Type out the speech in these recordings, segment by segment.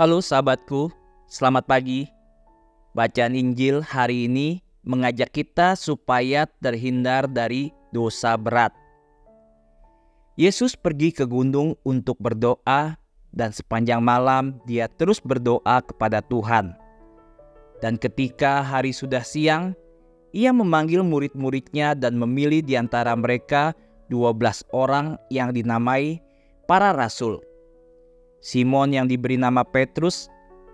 Halo sahabatku, selamat pagi. Bacaan Injil hari ini mengajak kita supaya terhindar dari dosa berat. Yesus pergi ke gunung untuk berdoa dan sepanjang malam dia terus berdoa kepada Tuhan. Dan ketika hari sudah siang, ia memanggil murid-muridnya dan memilih di antara mereka 12 orang yang dinamai para rasul. Simon yang diberi nama Petrus,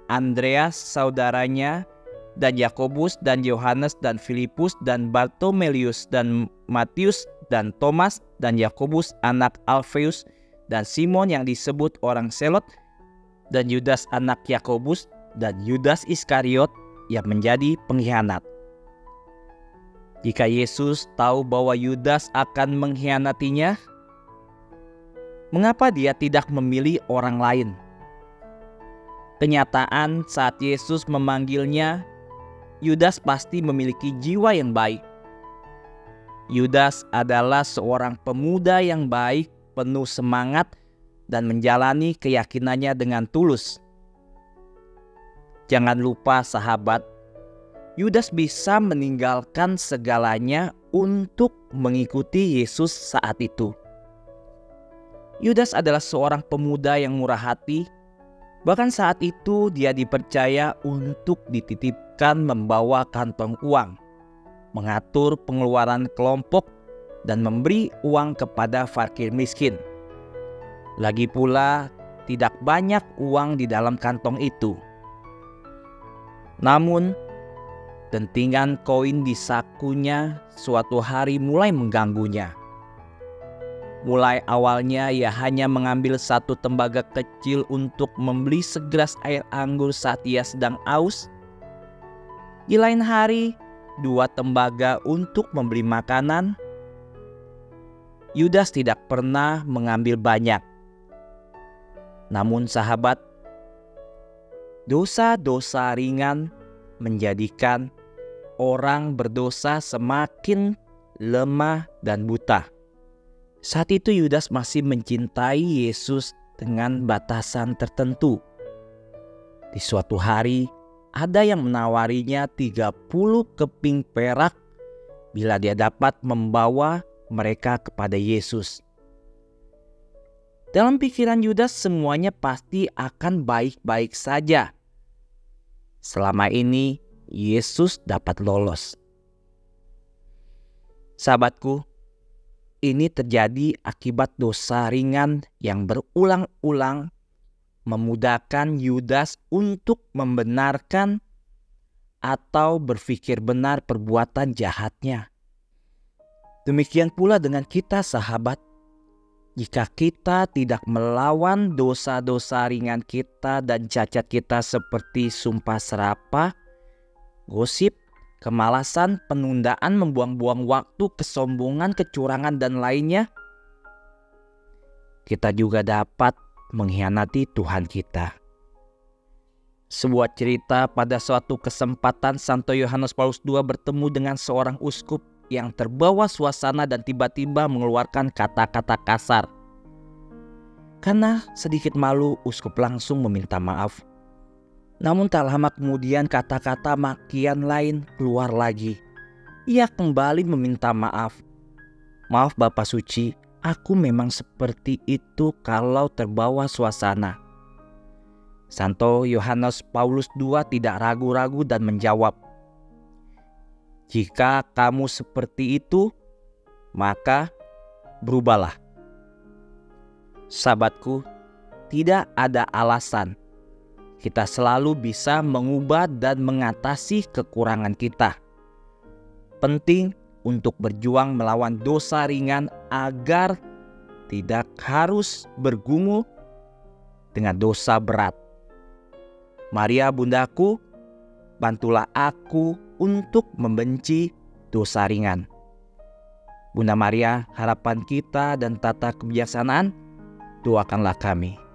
Andreas saudaranya, dan Yakobus dan Yohanes dan Filipus dan Bartolomeus dan Matius dan Thomas dan Yakobus anak Alfeus dan Simon yang disebut orang Selot dan Yudas anak Yakobus dan Yudas Iskariot yang menjadi pengkhianat. Jika Yesus tahu bahwa Yudas akan mengkhianatinya, mengapa dia tidak memilih orang lain? Kenyataan saat Yesus memanggilnya, Yudas pasti memiliki jiwa yang baik. Yudas adalah seorang pemuda yang baik, penuh semangat, dan menjalani keyakinannya dengan tulus. Jangan lupa, sahabat, Yudas bisa meninggalkan segalanya untuk mengikuti Yesus saat itu. Yudas adalah seorang pemuda yang murah hati. Bahkan saat itu, dia dipercaya untuk dititipkan membawa kantong uang, mengatur pengeluaran kelompok, dan memberi uang kepada fakir miskin. Lagi pula, tidak banyak uang di dalam kantong itu namun, dentingan koin di sakunya suatu hari mulai mengganggunya. Mulai awalnya ia hanya mengambil satu tembaga kecil untuk membeli segelas air anggur saat ia sedang aus. Di lain hari, dua tembaga untuk membeli makanan. Yudas tidak pernah mengambil banyak. Namun sahabat, dosa-dosa ringan menjadikan orang berdosa semakin lemah dan buta. Saat itu Yudas masih mencintai Yesus dengan batasan tertentu. Di suatu hari, ada yang menawarinya 30 keping perak bila dia dapat membawa mereka kepada Yesus. Dalam pikiran Yudas semuanya pasti akan baik-baik saja selama ini Yesus dapat lolos. Sahabatku, ini terjadi akibat dosa ringan yang berulang-ulang memudahkan Yudas untuk membenarkan atau berpikir benar perbuatan jahatnya. Demikian pula dengan kita, sahabat. Jika kita tidak melawan dosa-dosa ringan kita dan cacat kita seperti sumpah serapah, gosip, kemalasan, penundaan, membuang-buang waktu, kesombongan, kecurangan, dan lainnya, kita juga dapat mengkhianati Tuhan kita. Sebuah cerita pada suatu kesempatan Santo Yohanes Paulus II bertemu dengan seorang uskup yang terbawa suasana dan tiba-tiba mengeluarkan kata-kata kasar. Karena sedikit malu, uskup langsung meminta maaf. Namun tak lama kemudian kata-kata makian lain keluar lagi. Ia kembali meminta maaf. Maaf Bapak Suci, aku memang seperti itu kalau terbawa suasana. Santo Yohanes Paulus II tidak ragu-ragu dan menjawab, jika kamu seperti itu, maka berubahlah. Sahabatku, tidak ada alasan kita selalu bisa mengubah dan mengatasi kekurangan kita. Penting untuk berjuang melawan dosa ringan agar tidak harus bergumul dengan dosa berat. Maria bundaku, bantulah aku untuk membenci dosa ringan. Bunda Maria, harapan kita dan tata kebijaksanaan, doakanlah kami.